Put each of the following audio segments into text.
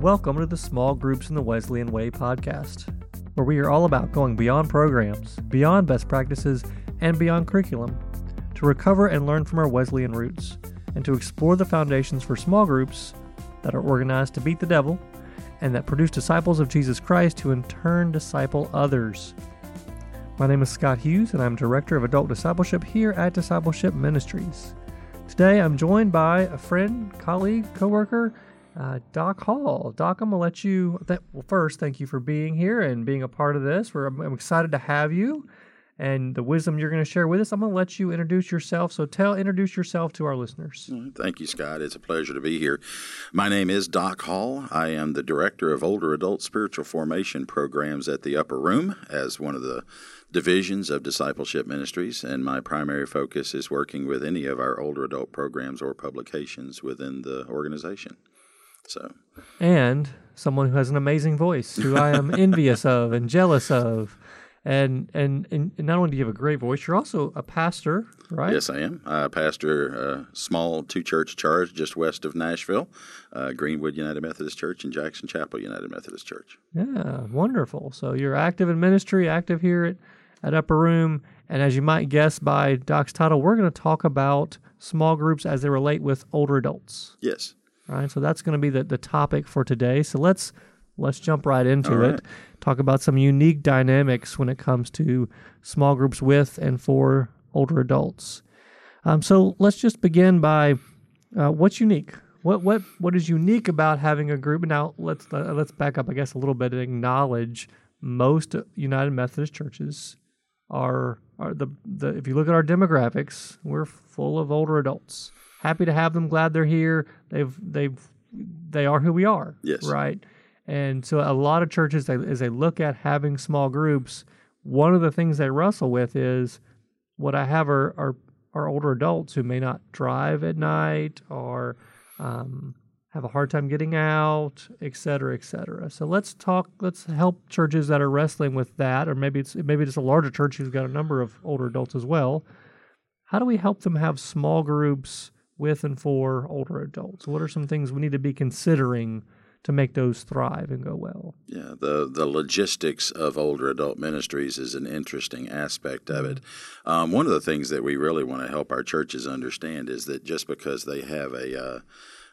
Welcome to the Small Groups in the Wesleyan Way podcast, where we are all about going beyond programs, beyond best practices, and beyond curriculum to recover and learn from our Wesleyan roots and to explore the foundations for small groups that are organized to beat the devil and that produce disciples of Jesus Christ who in turn disciple others. My name is Scott Hughes, and I'm Director of Adult Discipleship here at Discipleship Ministries. Today I'm joined by a friend, colleague, coworker, uh, Doc Hall. Doc, I'm gonna let you. Th- well, first, thank you for being here and being a part of this. We're, I'm, I'm excited to have you, and the wisdom you're going to share with us. I'm gonna let you introduce yourself. So tell, introduce yourself to our listeners. Thank you, Scott. It's a pleasure to be here. My name is Doc Hall. I am the director of older adult spiritual formation programs at the Upper Room as one of the divisions of discipleship ministries, and my primary focus is working with any of our older adult programs or publications within the organization. So, and someone who has an amazing voice, who I am envious of and jealous of. And, and and not only do you have a great voice, you're also a pastor, right? Yes, I am. I pastor a small two church charge just west of Nashville, uh, Greenwood United Methodist Church and Jackson Chapel United Methodist Church. Yeah, wonderful. So you're active in ministry, active here at, at Upper Room. And as you might guess by Doc's title, we're going to talk about small groups as they relate with older adults. Yes. All right, so that's going to be the, the topic for today. So let's let's jump right into it. Talk about some unique dynamics when it comes to small groups with and for older adults. Um, so let's just begin by uh, what's unique. What what what is unique about having a group? Now let's uh, let's back up, I guess, a little bit and acknowledge most United Methodist churches are are the, the if you look at our demographics, we're full of older adults. Happy to have them, glad they're here. They've they've they are who we are. Yes. Right. And so a lot of churches they, as they look at having small groups, one of the things they wrestle with is what I have are are, are older adults who may not drive at night or um, have a hard time getting out, et cetera, et cetera. So let's talk. Let's help churches that are wrestling with that, or maybe it's maybe it's a larger church who's got a number of older adults as well. How do we help them have small groups with and for older adults? What are some things we need to be considering to make those thrive and go well? Yeah, the the logistics of older adult ministries is an interesting aspect of it. Um, one of the things that we really want to help our churches understand is that just because they have a uh,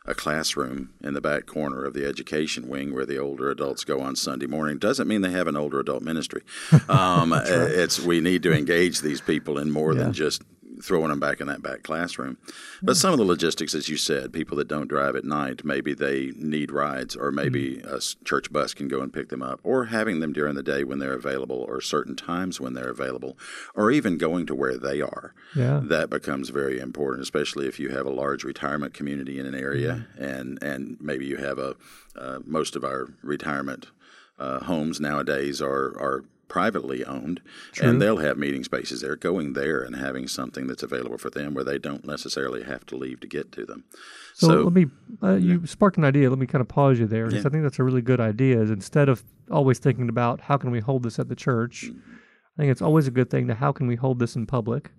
a classroom in the back corner of the education wing where the older adults go on Sunday morning doesn't mean they have an older adult ministry. Um, It's we need to engage these people in more Yeah. than just throwing them back in that back classroom. But some of the logistics, as you said, people that don't drive at night, maybe they need rides, or maybe a church bus can go and pick them up, or having them during the day when they're available, or certain times when they're available, or even going to where they are. Yeah. That becomes very important, especially if you have a large retirement community in an area, and and maybe you have a uh, most of our retirement uh, homes nowadays are are privately owned and they'll have meeting spaces there going there and having something that's available for them where they don't necessarily have to leave to get to them So, let me, uh, you sparked an idea. Let me kind of pause you there because Yeah. I think that's a really good idea. Is instead of always thinking about how can we hold this at the church, Mm-hmm. I think it's always a good thing to how can we hold this in public,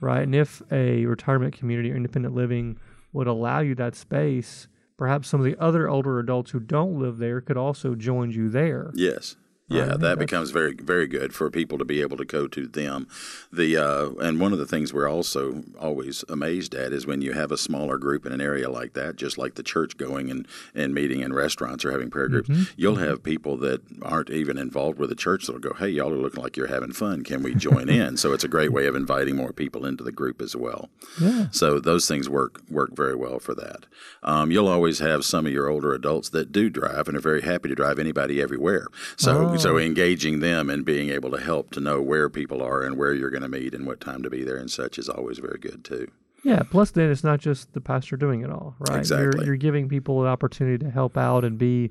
right? And if a retirement community or independent living would allow you that space, perhaps some of the other older adults who don't live there could also join you there. Yes. Yeah, that becomes very, very good for people to be able to go to them. The uh, and one of the things we're also always amazed at is when you have a smaller group in an area like that, just like the church going and, and meeting in restaurants or having prayer groups, you'll have people that aren't even involved with the church that'll go, "Hey, y'all are looking like you're having fun. Can we join in?" So it's a great way of inviting more people into the group as well. Yeah. So those things work work very well for that. Um, you'll always have some of your older adults that do drive and are very happy to drive anybody everywhere. So Oh. So engaging them and being able to help to know where people are and where you're going to meet and what time to be there and such is always very good too. Yeah. Plus, then it's not just the pastor doing it all, right? Exactly. You're, you're giving people an opportunity to help out and be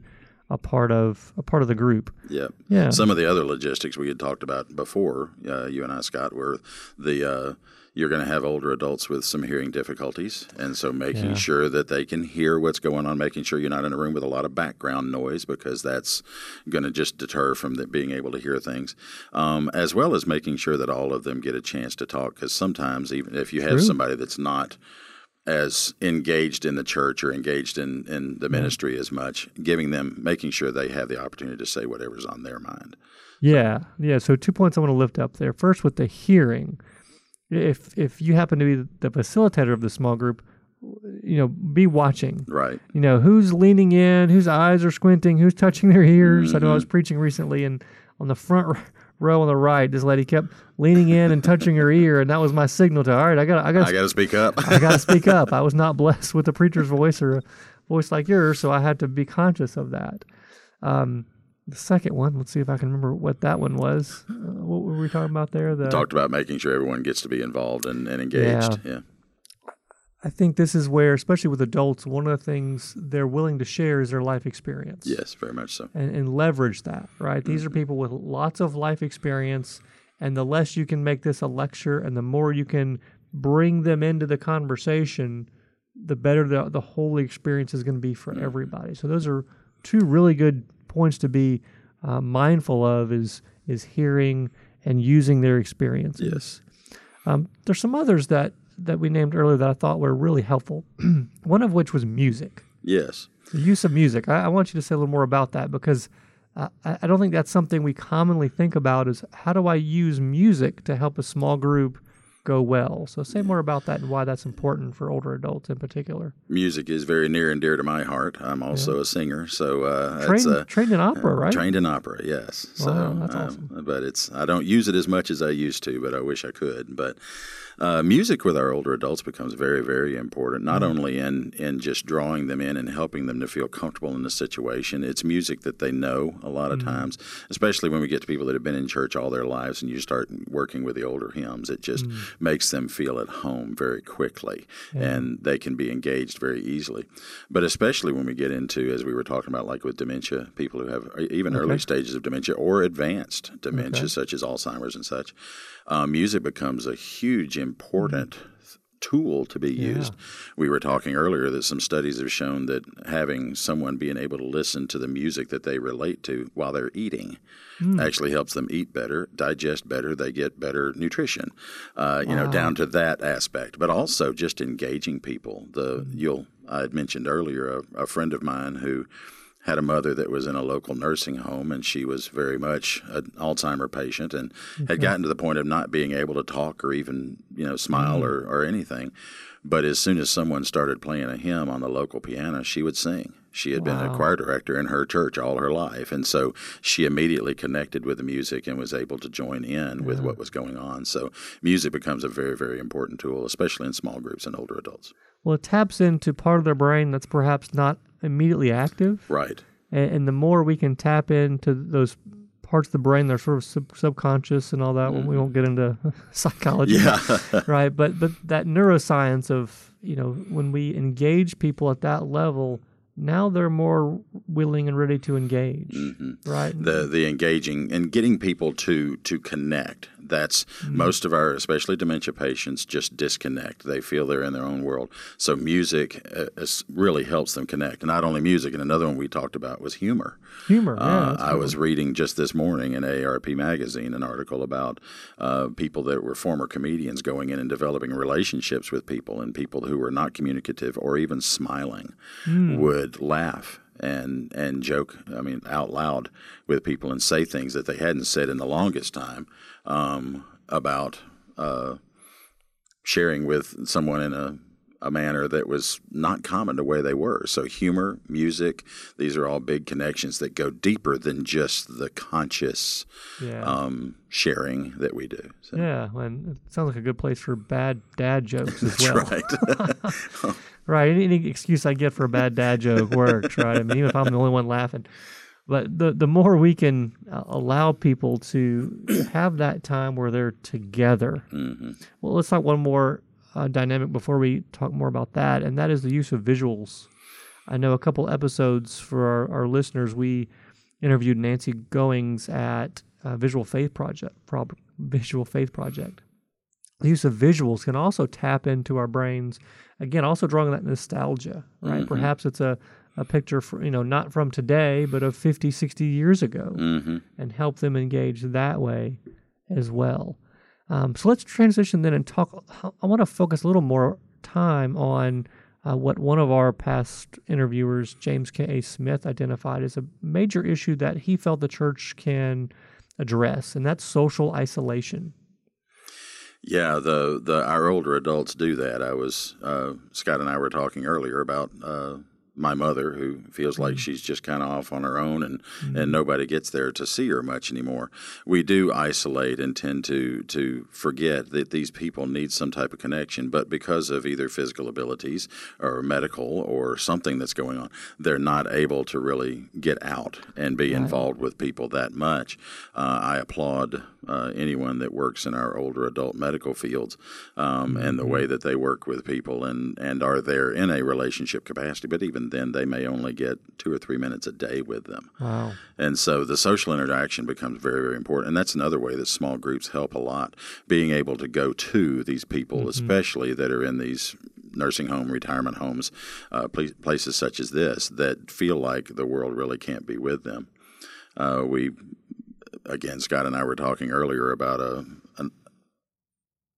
a part of a part of the group. Yep. Yeah. Some of the other logistics we had talked about before, uh, you and I, Scott, were the uh, you're going to have older adults with some hearing difficulties, and so making Yeah. sure that they can hear what's going on, making sure you're not in a room with a lot of background noise because that's going to just deter from being able to hear things, um, as well as making sure that all of them get a chance to talk. Because sometimes, even if you have True. somebody that's not as engaged in the church or engaged in, in the ministry as much, giving them, making sure they have the opportunity to say whatever's on their mind. Yeah, yeah. So two points I want to lift up there. First, with the hearing, if if you happen to be the facilitator of the small group, you know, be watching. Right. You know, who's leaning in, whose eyes are squinting, who's touching their ears. I know I was preaching recently, and on the front row on the right, this lady kept leaning in and touching her ear, and that was my signal to all right. I got, I got, I got to speak up. I got to speak up. I was not blessed with a preacher's voice or a voice like yours, so I had to be conscious of that. Um, the second one, let's see if I can remember what that one was. Uh, what were we talking about there? The Talked about making sure everyone gets to be involved and, and engaged. Yeah. I think this is where, especially with adults, one of the things they're willing to share is their life experience. Yes, very much so. And, and leverage that, right? These are people with lots of life experience, and the less you can make this a lecture and the more you can bring them into the conversation, the better the, the whole experience is going to be for everybody. So those are two really good points to be uh, mindful of is is hearing and using their experiences. Yes. Um, there's some others that that we named earlier that I thought were really helpful. One of which was music, Yes. the use of music. I, I want you to say a little more about that because uh, I, I don't think that's something we commonly think about. Is how do I use music to help a small group go well? So say more about that and why that's important for older adults in particular. Music is very near and dear to my heart. I'm also a singer, so uh, Trained, uh, trained in opera, right? trained in opera. Yes. So, Wow, that's um, but it's I don't use it as much as I used to, but I wish I could. But uh, music with our older adults becomes very, very important. Not Mm-hmm. only in in just drawing them in and helping them to feel comfortable in the situation. It's music that they know a lot of Mm-hmm. times, especially when we get to people that have been in church all their lives, and you start working with the older hymns. It just Mm. Makes them feel at home very quickly, and they can be engaged very easily. But especially when we get into, as we were talking about, like with dementia, people who have even early stages of dementia or advanced dementia, such as Alzheimer's and such, uh, music becomes a huge, important tool to be used. We were talking earlier that some studies have shown that having someone being able to listen to the music that they relate to while they're eating actually helps them eat better, digest better, they get better nutrition. Uh, you know, down to that aspect, but also just engaging people. The you'll I had mentioned earlier a, a friend of mine who had a mother that was in a local nursing home and she was very much an Alzheimer patient and had gotten to the point of not being able to talk or even, you know, smile mm-hmm. or, or anything. But as soon as someone started playing a hymn on the local piano, she would sing. She had been a choir director in her church all her life. And so she immediately connected with the music and was able to join in with what was going on. So music becomes a very, very important tool, especially in small groups and older adults. Well, it taps into part of their brain that's perhaps not immediately active. Right. and, and the more we can tap into those parts of the brain that are sort of sub- subconscious and all that we won't mm-hmm. get into psychology Yeah. right but but that neuroscience of you know when we engage people at that level now they're more willing and ready to engage right the the engaging and getting people to to connect. That's most of our, especially dementia patients, just disconnect. They feel they're in their own world. So music uh, really helps them connect. And not only music. And another one we talked about was humor. humor yeah, Uh, that's I was reading just this morning in AARP magazine an article about uh, people that were former comedians going in and developing relationships with people, and people who were not communicative or even smiling would laugh and and joke. I mean, out loud with people and say things that they hadn't said in the longest time um, about uh, sharing with someone in a a manner that was not common to where they were. So humor, music, these are all big connections that go deeper than just the conscious yeah um, sharing that we do. So, yeah and it sounds like a good place for bad dad jokes as that's well right. Right. Any, any excuse I get for a bad dad joke works, right? I mean, even if I'm the only one laughing. But the the more we can uh, allow people to have that time where they're together. hmm Well, let's talk one more uh, dynamic before we talk more about that, and that is the use of visuals. I know a couple episodes for our, our listeners, we interviewed Nancy Goings at uh, Visual Faith Project. Prob- Visual Faith Project. The use of visuals can also tap into our brains. Again, also drawing that nostalgia, right? Perhaps it's a, a picture, for, you know, not from today, but of 50, 60 years ago, hmm and help them engage that way as well. Um, so let's transition then and talk. I want to focus a little more time on uh, what one of our past interviewers, James K. A. Smith, identified as a major issue that he felt the church can address, and that's social isolation. Yeah, the the our older adults do that. I was uh, Scott and I were talking earlier about uh, my mother who feels like mm. she's just kind of off on her own and mm-hmm. and nobody gets there to see her much anymore. We do isolate and tend to to forget that these people need some type of connection, but because of either physical abilities or medical or something that's going on, they're not able to really get out and be right. involved with people that much. Uh, I applaud uh, anyone that works in our older adult medical fields um, and the way mm-hmm. that they work with people and, and are there in a relationship capacity. But even then, they may only get two or three minutes a day with them. Wow. And so the social interaction becomes very, very important. And that's another way that small groups help a lot. Being able to go to these people, mm-hmm. especially that are in these nursing home, retirement homes, uh, places such as this that feel like the world really can't be with them. Uh, we again, Scott and I were talking earlier about a, a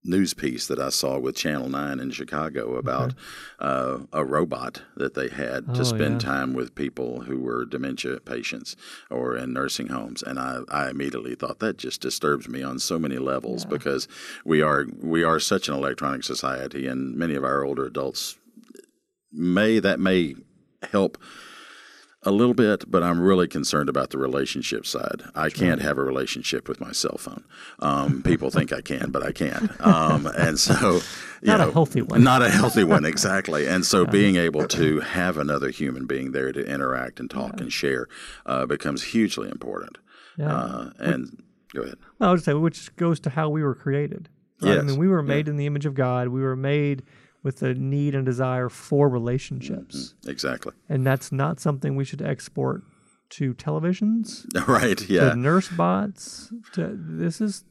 news piece that I saw with Channel 9 in Chicago about okay. uh, a robot that they had oh, to spend yeah. time with people who were dementia patients or in nursing homes. And I, I immediately thought that just disturbs me on so many levels yeah. because we are we are such an electronic society and many of our older adults may that may help a little bit, but I'm really concerned about the relationship side. I can't have a relationship with my cell phone. Um, people think I can, but I can't. Um, and so, not know, a healthy one. Not a healthy one, exactly. And so, being able to have another human being there to interact and talk yeah. and share uh, becomes hugely important. Yeah. Uh, and we, go ahead. Well, I would say, which goes to how we were created. Right? Yes. I mean, we were made yeah. in the image of God. We were made with the need and desire for relationships. Mm-hmm. Exactly. And that's not something we should export to televisions. Right, yeah. To nurse bots. To, this is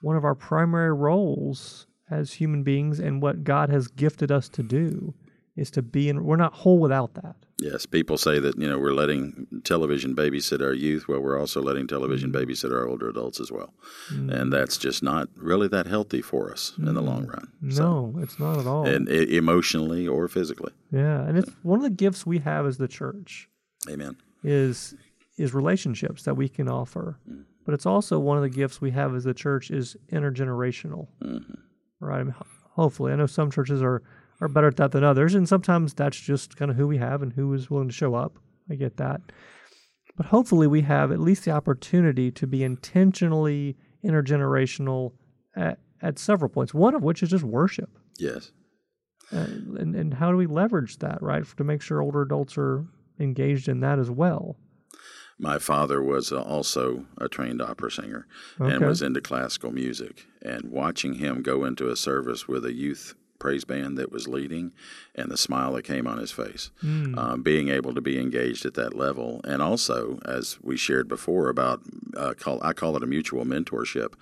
one of our primary roles as human beings and what God has gifted us to do is to be in we're not whole without that. Yes, people say that you know we're letting television babysit our youth. Well, we're also letting television mm. babysit our older adults as well, mm. and that's just not really that healthy for us mm. in the long mm. run. No, so, it's not at all, and emotionally or physically. Yeah, and it's one of the gifts we have as the church. Amen. Is is relationships that we can offer, mm. but it's also one of the gifts we have as the church is intergenerational. Mm-hmm. Right. I mean, hopefully, I know some churches are are better at that than others. And sometimes that's just kind of who we have and who is willing to show up. I get that. But hopefully, we have at least the opportunity to be intentionally intergenerational at, at several points, one of which is just worship. Yes. Uh, and, and how do we leverage that, right, to make sure older adults are engaged in that as well? My father was uh, also a trained opera singer okay. and was into classical music. And watching him go into a service with a youth praise band that was leading and the smile that came on his face. Mm. Um, being able to be engaged at that level. And also, as we shared before about, uh, call, I call it a mutual mentorship.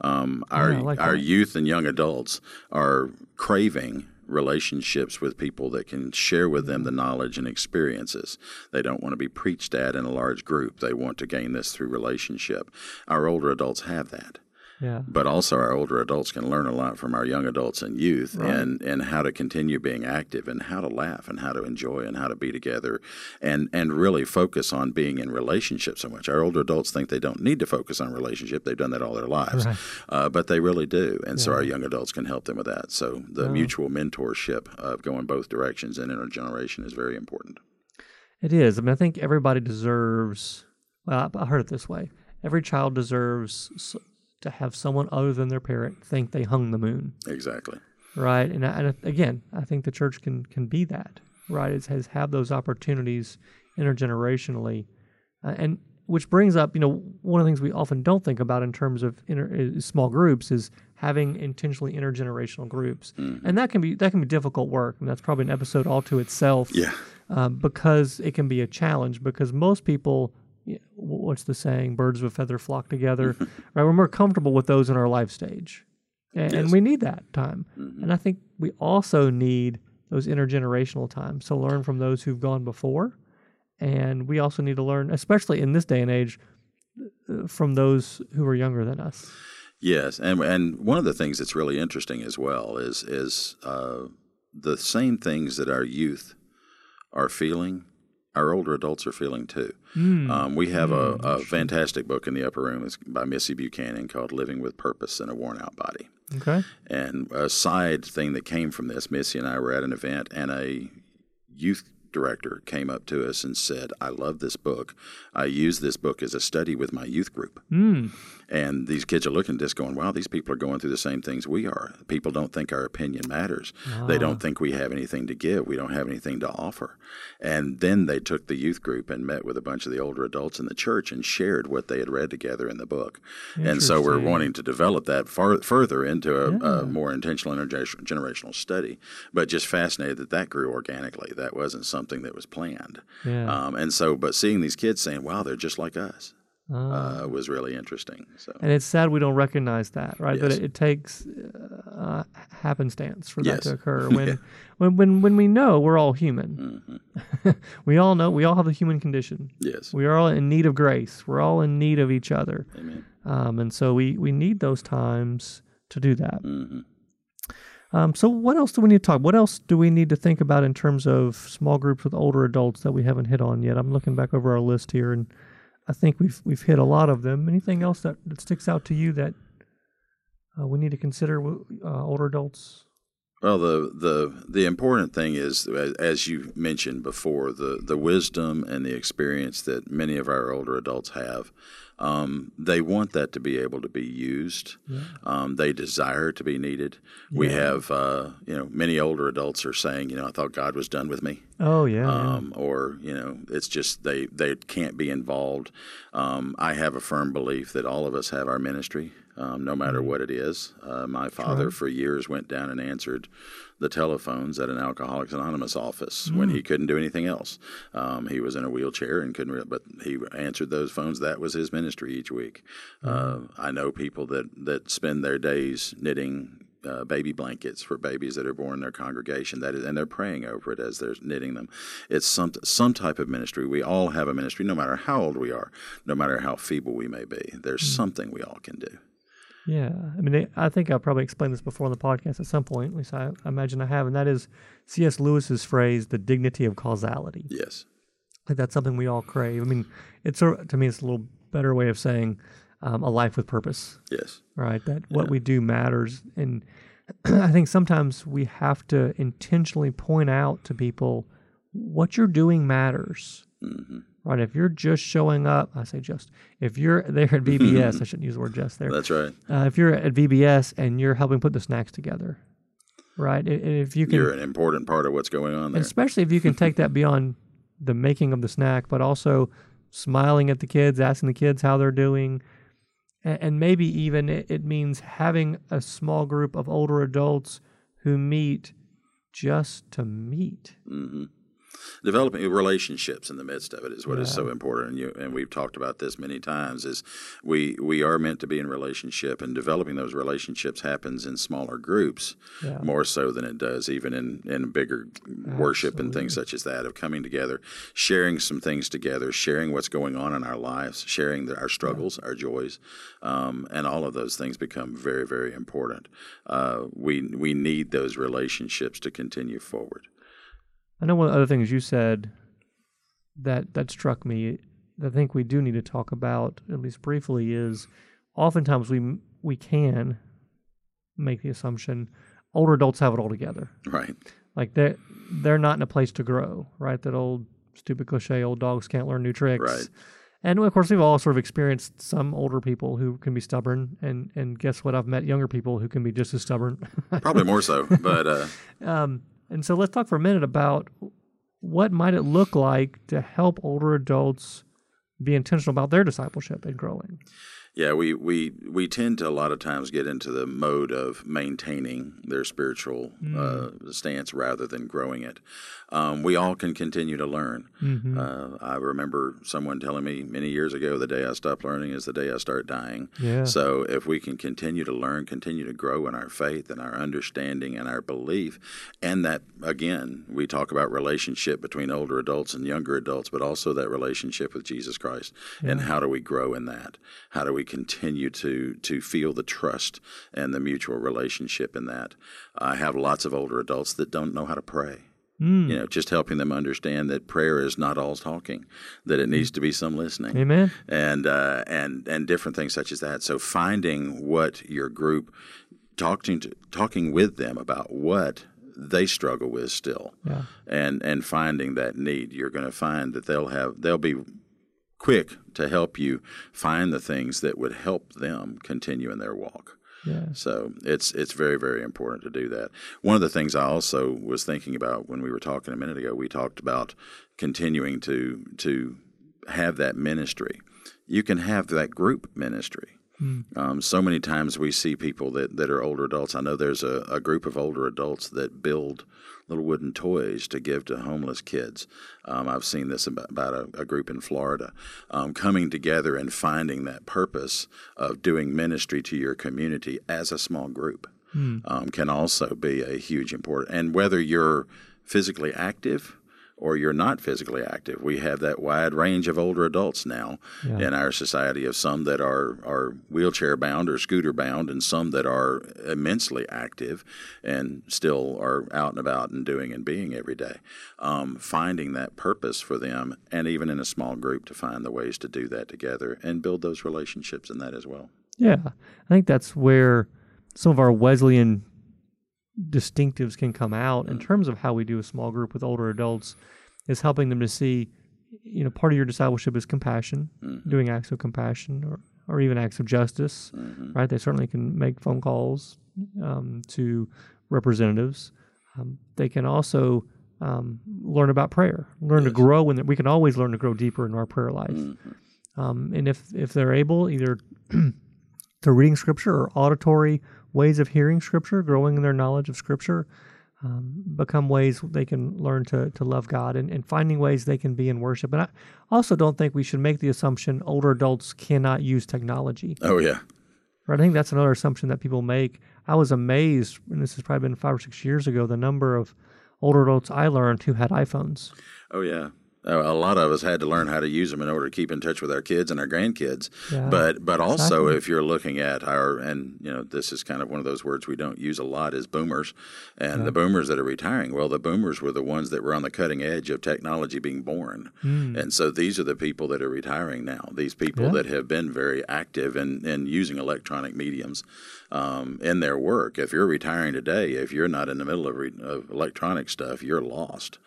Um, our, yeah, like our youth and young adults are craving relationships with people that can share with them the knowledge and experiences. They don't want to be preached at in a large group. They want to gain this through relationship. Our older adults have that. Yeah. But also, our older adults can learn a lot from our young adults and youth, right. and and how to continue being active, and how to laugh, and how to enjoy, and how to be together, and and really focus on being in relationship so much. Our older adults think they don't need to focus on relationship; they've done that all their lives, right. uh, but they really do, and yeah. so our young adults can help them with that. So the mutual mentorship of going both directions and intergeneration is very important. It is. I mean, I think everybody deserves. Well, I heard it this way: every child deserves to have someone other than their parent think they hung the moon. Exactly. Right. And, and again, I think the church can can be that. Right. It has have those opportunities intergenerationally, uh, and which brings up, you know, one of the things we often don't think about in terms of inter, small groups is having intentionally intergenerational groups, mm-hmm. and that can be that can be difficult work, and that's probably an episode all to itself. Yeah. Um, because it can be a challenge because most people what's the saying? Birds of a feather flock together. right? We're more comfortable with those in our life stage, and, yes. and we need that time. Mm-hmm. And I think we also need those intergenerational times to learn from those who've gone before, and we also need to learn, especially in this day and age, uh, from those who are younger than us. Yes, and and one of the things that's really interesting as well is is uh, the same things that our youth are feeling, our older adults are feeling too. Mm. Um, we have a, a fantastic book in the upper room it's by Missy Buchanan called Living with Purpose in a Worn Out Body. Okay. And a side thing that came from this, Missy and I were at an event, and a youth director came up to us and said, I love this book. I use this book as a study with my youth group. Mm. And these kids are looking at this going, wow, these people are going through the same things we are. People don't think our opinion matters. They don't think we have anything to give. We don't have anything to offer. And then they took the youth group and met with a bunch of the older adults in the church and shared what they had read together in the book. And so we're wanting to develop that far, further into a, a more intentional intergenerational study. But just fascinated that that grew organically. That wasn't something that was planned. Yeah. Um, and so, but seeing these kids saying, wow, they're just like us. Ah. Uh, was really interesting. So and it's sad we don't recognize that, right? That it, it takes uh, happenstance for that Yes. to occur. When, when, when, when we know we're all human, Mm-hmm. we all know we all have the human condition. yes, We are all in need of grace. We're all in need of each other, amen. um, and so we we need those times to do that. hmm Um, so what else do we need to talk? What else do we need to think about in terms of small groups with older adults that we haven't hit on yet? I'm looking back over our list here, and I think we've we've hit a lot of them. Anything else that, that sticks out to you that uh, we need to consider with uh, older adults? Well, the the the important thing is, as you mentioned before, the the wisdom and the experience that many of our older adults have. Um, they want that to be able to be used. Um, they desire to be needed. We have, uh, you know, many older adults are saying, you know, I thought God was done with me. Oh yeah, yeah. um, or you know, it's just they they can't be involved. Um, I have a firm belief that all of us have our ministry, um, no matter what it is. Uh, my father, for years, went down and answered the telephones at an Alcoholics Anonymous office when he couldn't do anything else. Um, he was in a wheelchair and couldn't, re- but he answered those phones. That was his ministry each week. Uh, I know people that that spend their days knitting uh, baby blankets for babies that are born in their congregation. That is, and they're praying over it as they're knitting them. It's some some type of ministry. We all have a ministry, no matter how old we are, no matter how feeble we may be. There's something we all can do. Yeah, I mean, they, I think I probably explained this before on the podcast at some point. At least I, I imagine I have, and that is C.S. Lewis's phrase, "the dignity of causality." Yes. I think that's something we all crave. I mean, it's a, to me, it's a little better way of saying um, a life with purpose, Yes. right? That what we do matters, and I think sometimes we have to intentionally point out to people what you're doing matters. hmm Right? If you're just showing up, I say just. If you're there at VBS, I shouldn't use the word just there. That's right. Uh, if you're at VBS and you're helping put the snacks together, right? I- If you can, You're an important part of what's going on there. especially if you can take that beyond the making of the snack, but also smiling at the kids, asking the kids how they're doing, and, and maybe even it, means having a small group of older adults who meet just to meet. hmm Developing relationships in the midst of it is what is so important, and, you, and we've talked about this many times. Is we we are meant to be in relationship, and developing those relationships happens in smaller groups Yeah. more so than it does even in in bigger worship and things such as that of coming together, sharing some things together, sharing what's going on in our lives, sharing the, our struggles, our joys, um, and all of those things become very very important. Uh, we we need those relationships to continue forward. I know one of the other things you said that that struck me that I think we do need to talk about at least briefly is oftentimes we we can make the assumption older adults have it all together. Right. Like they they're not in a place to grow, right? That old stupid cliche old dogs can't learn new tricks. Right. And of course we've all sort of experienced some older people who can be stubborn and and guess what I've met younger people who can be just as stubborn. Probably more so, but uh, Um, and so let's talk for a minute about what might it look like to help older adults be intentional about their discipleship and growing. Yeah, we, we we tend to a lot of times get into the mode of maintaining their spiritual uh, stance rather than growing it. Um, we all can continue to learn. Mm-hmm. Uh, I remember someone telling me many years ago, "The day I stop learning is the day I start dying." Yeah. So if we can continue to learn, continue to grow in our faith and our understanding and our belief, and that again, we talk about relationship between older adults and younger adults, but also that relationship with Jesus Christ, and how do we grow in that? How do we we continue to to feel the trust and the mutual relationship in that. I have lots of older adults that don't know how to pray. Mm. You know, just helping them understand that prayer is not all talking, that it needs to be some listening, Amen. and uh, and and different things such as that. So finding what your group talking to talking with them about what they struggle with still, Yeah. and and finding that need, you're going to find that they'll have they'll be quick to help you find the things that would help them continue in their walk. Yeah. So it's it's very very important to do that. One of the things I also was thinking about when we were talking a minute ago, we talked about continuing to to have that ministry. You can have that group ministry. Um, so many times we see people that, that are older adults. I know there's a, a group of older adults that build little wooden toys to give to homeless kids. Um, I've seen this about, about a, a group in Florida um, coming together and finding that purpose of doing ministry to your community as a small group um, can also be a huge important. And whether you're physically active or you're not physically active, we have that wide range of older adults now Yeah. in our society of some that are, are wheelchair bound or scooter bound and some that are immensely active and still are out and about and doing and being every day. Um, finding that purpose for them and even in a small group to find the ways to do that together and build those relationships in that as well. Yeah. I think that's where some of our Wesleyan distinctives can come out in terms of how we do a small group with older adults is helping them to see you know part of your discipleship is compassion doing acts of compassion or, or even acts of justice right? They certainly can make phone calls um, to representatives. Um, they can also um, learn about prayer learn to grow and we can always learn to grow deeper in our prayer life. Um, and if if they're able either through reading scripture or auditory ways of hearing scripture, growing in their knowledge of scripture, um, become ways they can learn to, to love God and, and finding ways they can be in worship. And I also don't think we should make the assumption older adults cannot use technology. Oh, yeah. Right? I think that's another assumption that people make. I was amazed, and this has probably been five or six years ago, the number of older adults I learned who had iPhones. Oh yeah. Uh, A lot of us had to learn how to use them in order to keep in touch with our kids and our grandkids. Yeah, but but also exactly. if you're looking at our and you know this is kind of one of those words we don't use a lot is boomers, and the boomers that are retiring. Well, the boomers were the ones that were on the cutting edge of technology being born, and so these are the people that are retiring now. These people Yeah. that have been very active in in using electronic mediums um, in their work. If you're retiring today, if you're not in the middle of, re- of electronic stuff, you're lost.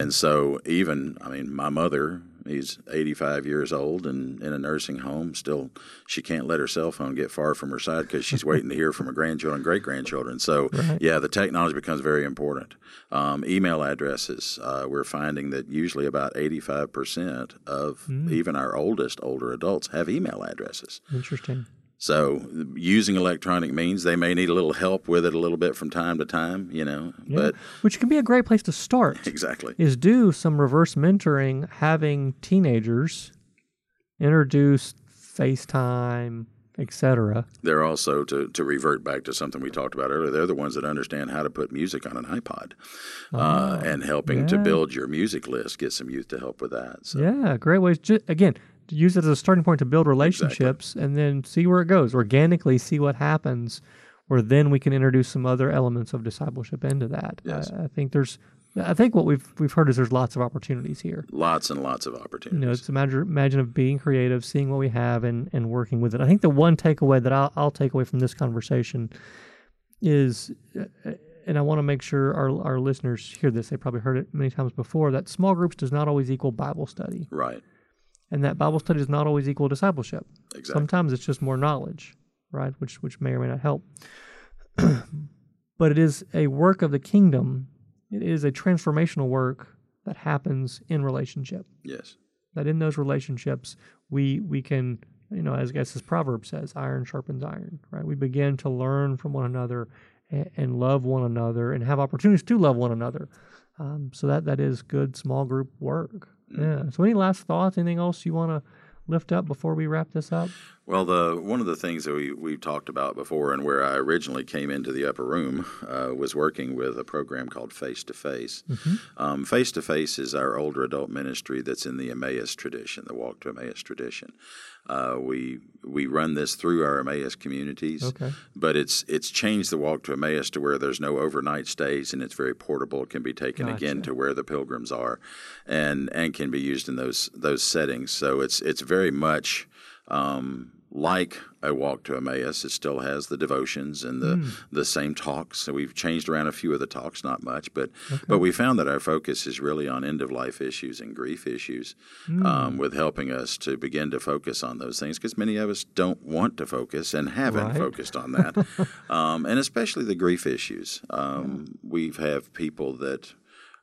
And so, even, mean, my mother, he's 85 years old and in a nursing home, still, she can't let her cell phone get far from her side because she's waiting to hear from her grandchildren, great grandchildren. So, yeah, the technology becomes very important. Um, email addresses, uh, we're finding that usually about 85% of even our oldest older adults have email addresses. Interesting. So using electronic means they may need a little help with it a little bit from time to time, you know. But Which can be a great place to start. exactly. is do some reverse mentoring, having teenagers introduce FaceTime, etc. They're also to, to revert back to something we talked about earlier. They're the ones that understand how to put music on an iPod, uh, and helping to Oh, build your music list. Get some youth to help with that. So Yeah, great ways. Ju- again, to use it as a starting point to build relationships, and then see where it goes organically. See what happens, where then we can introduce some other elements of discipleship into that. Yes. I, I think there's. I think what we've we've heard is there's lots of opportunities here. lots and lots of opportunities. you know, it's a matter imagine of being creative, seeing what we have, and and working with it. I think the one takeaway that I'll, I'll take away from this conversation is, uh, and I want to make sure our our listeners hear this. They probably heard it many times before. That small groups does not always equal Bible study, right. And that Bible study does not always equal discipleship. Exactly. Sometimes it's just more knowledge, right? Which which may or may not help. but it is a work of the kingdom. It is a transformational work that happens in relationship yes. that in those relationships we we can you know as I guess this proverb says iron sharpens iron right we begin to learn from one another and, and love one another and have opportunities to love one another um, so that that is good small group work yeah. So any last thoughts? Anything else you want to lift up before we wrap this up Well, the one of the things that we we've talked about before, and where I originally came into the upper room, uh, was working with a program called Face to Face. Face to Face is our older adult ministry that's in the Emmaus tradition, the Walk to Emmaus tradition. Uh, we we run this through our Emmaus communities, Okay. but it's it's changed the Walk to Emmaus to where there's no overnight stays and it's very portable. It can be taken again to where the pilgrims are, and and can be used in those those settings. So it's it's very much um, like a walk to Emmaus. It still has the devotions and the the same talks. So we've changed around a few of the talks, not much, but but we found that our focus is really on end of life issues and grief issues, um, with helping us to begin to focus on those things because many of us don't want to focus and haven't Right. focused on that, um, and especially the grief issues. Um, We have people that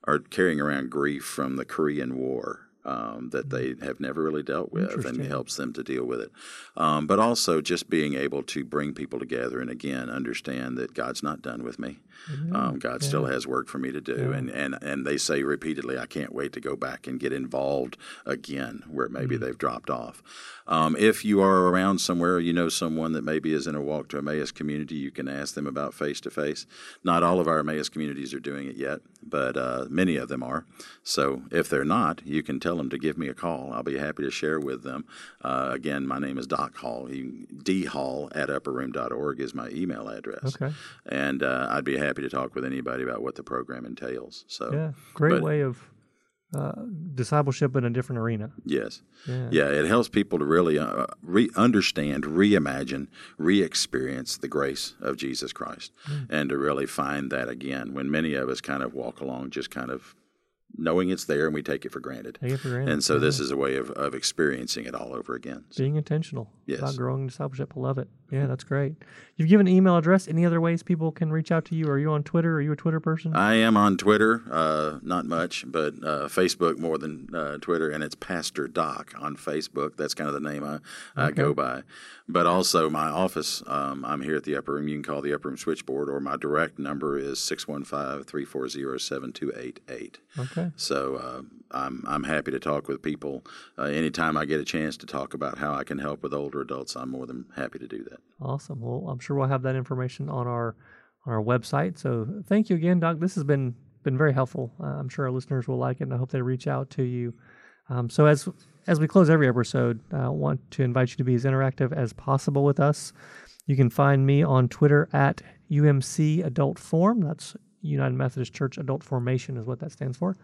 are carrying around grief from the Korean War. Um, that they have never really dealt with, and it helps them to deal with it. Um, but also just being able to bring people together and again understand that God's not done with me. Um, God still has work for me to do, and, and and they say repeatedly, "I can't wait to go back and get involved again where maybe Mm. they've dropped off." Um, if you are around somewhere, you know someone that maybe is in a Walk to Emmaus community, you can ask them about face to face. Not all of our Emmaus communities are doing it yet, but uh, many of them are. So if they're not, you can tell them to give me a call. I'll be happy to share with them. Uh, again, my name is Doc Hall. D Hall at upperroom.org is my email address. Okay. And uh, I'd be happy to talk with anybody about what the program entails. So, Yeah. Great but- way of uh, discipleship in a different arena. yes. Yeah. Yeah, it helps people to really uh, re- understand, reimagine, re experience the grace of Jesus Christ and to really find that again when many of us kind of walk along just kind of knowing it's there and we take it for granted. Take it for granted. And so this is a way of, of experiencing it all over again. So, being intentional Yes. about growing discipleship. I love it. Yeah, that's great. You've given an email address. Any other ways people can reach out to you? Are you on Twitter? Are you a Twitter person? I am on Twitter, uh, not much, but uh, Facebook more than uh, Twitter, and it's Pastor Doc on Facebook. That's kind of the name I, I go by. But also my office, um, I'm here at the Upper Room. You can call the Upper Room switchboard, or my direct number is 615 340 7288. Okay. So uh, I'm I'm happy to talk with people uh, anytime I get a chance to talk about how I can help with older adults. I'm more than happy to do that. Awesome. Well, I'm sure we'll have that information on our on our website. So thank you again, Doc. This has been been very helpful. Uh, I'm sure our listeners will like it, and I hope they reach out to you. Um, so as as we close every episode, I want to invite you to be as interactive as possible with us. You can find me on Twitter at UMC Adult Form. That's United Methodist Church Adult Formation is what that stands for.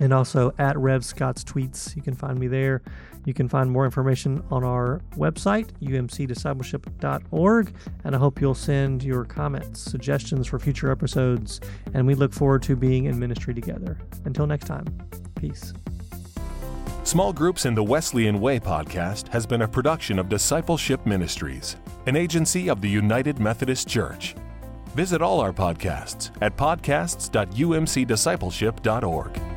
And also at Rev Scott's Tweets. You can find me there. You can find more information on our website, umcdiscipleship.org. And I hope you'll send your comments, suggestions for future episodes. And we look forward to being in ministry together. Until next time, peace. Small Groups in the Wesleyan Way podcast has been a production of Discipleship Ministries, an agency of the United Methodist Church. Visit all our podcasts at podcasts.umcdiscipleship.org.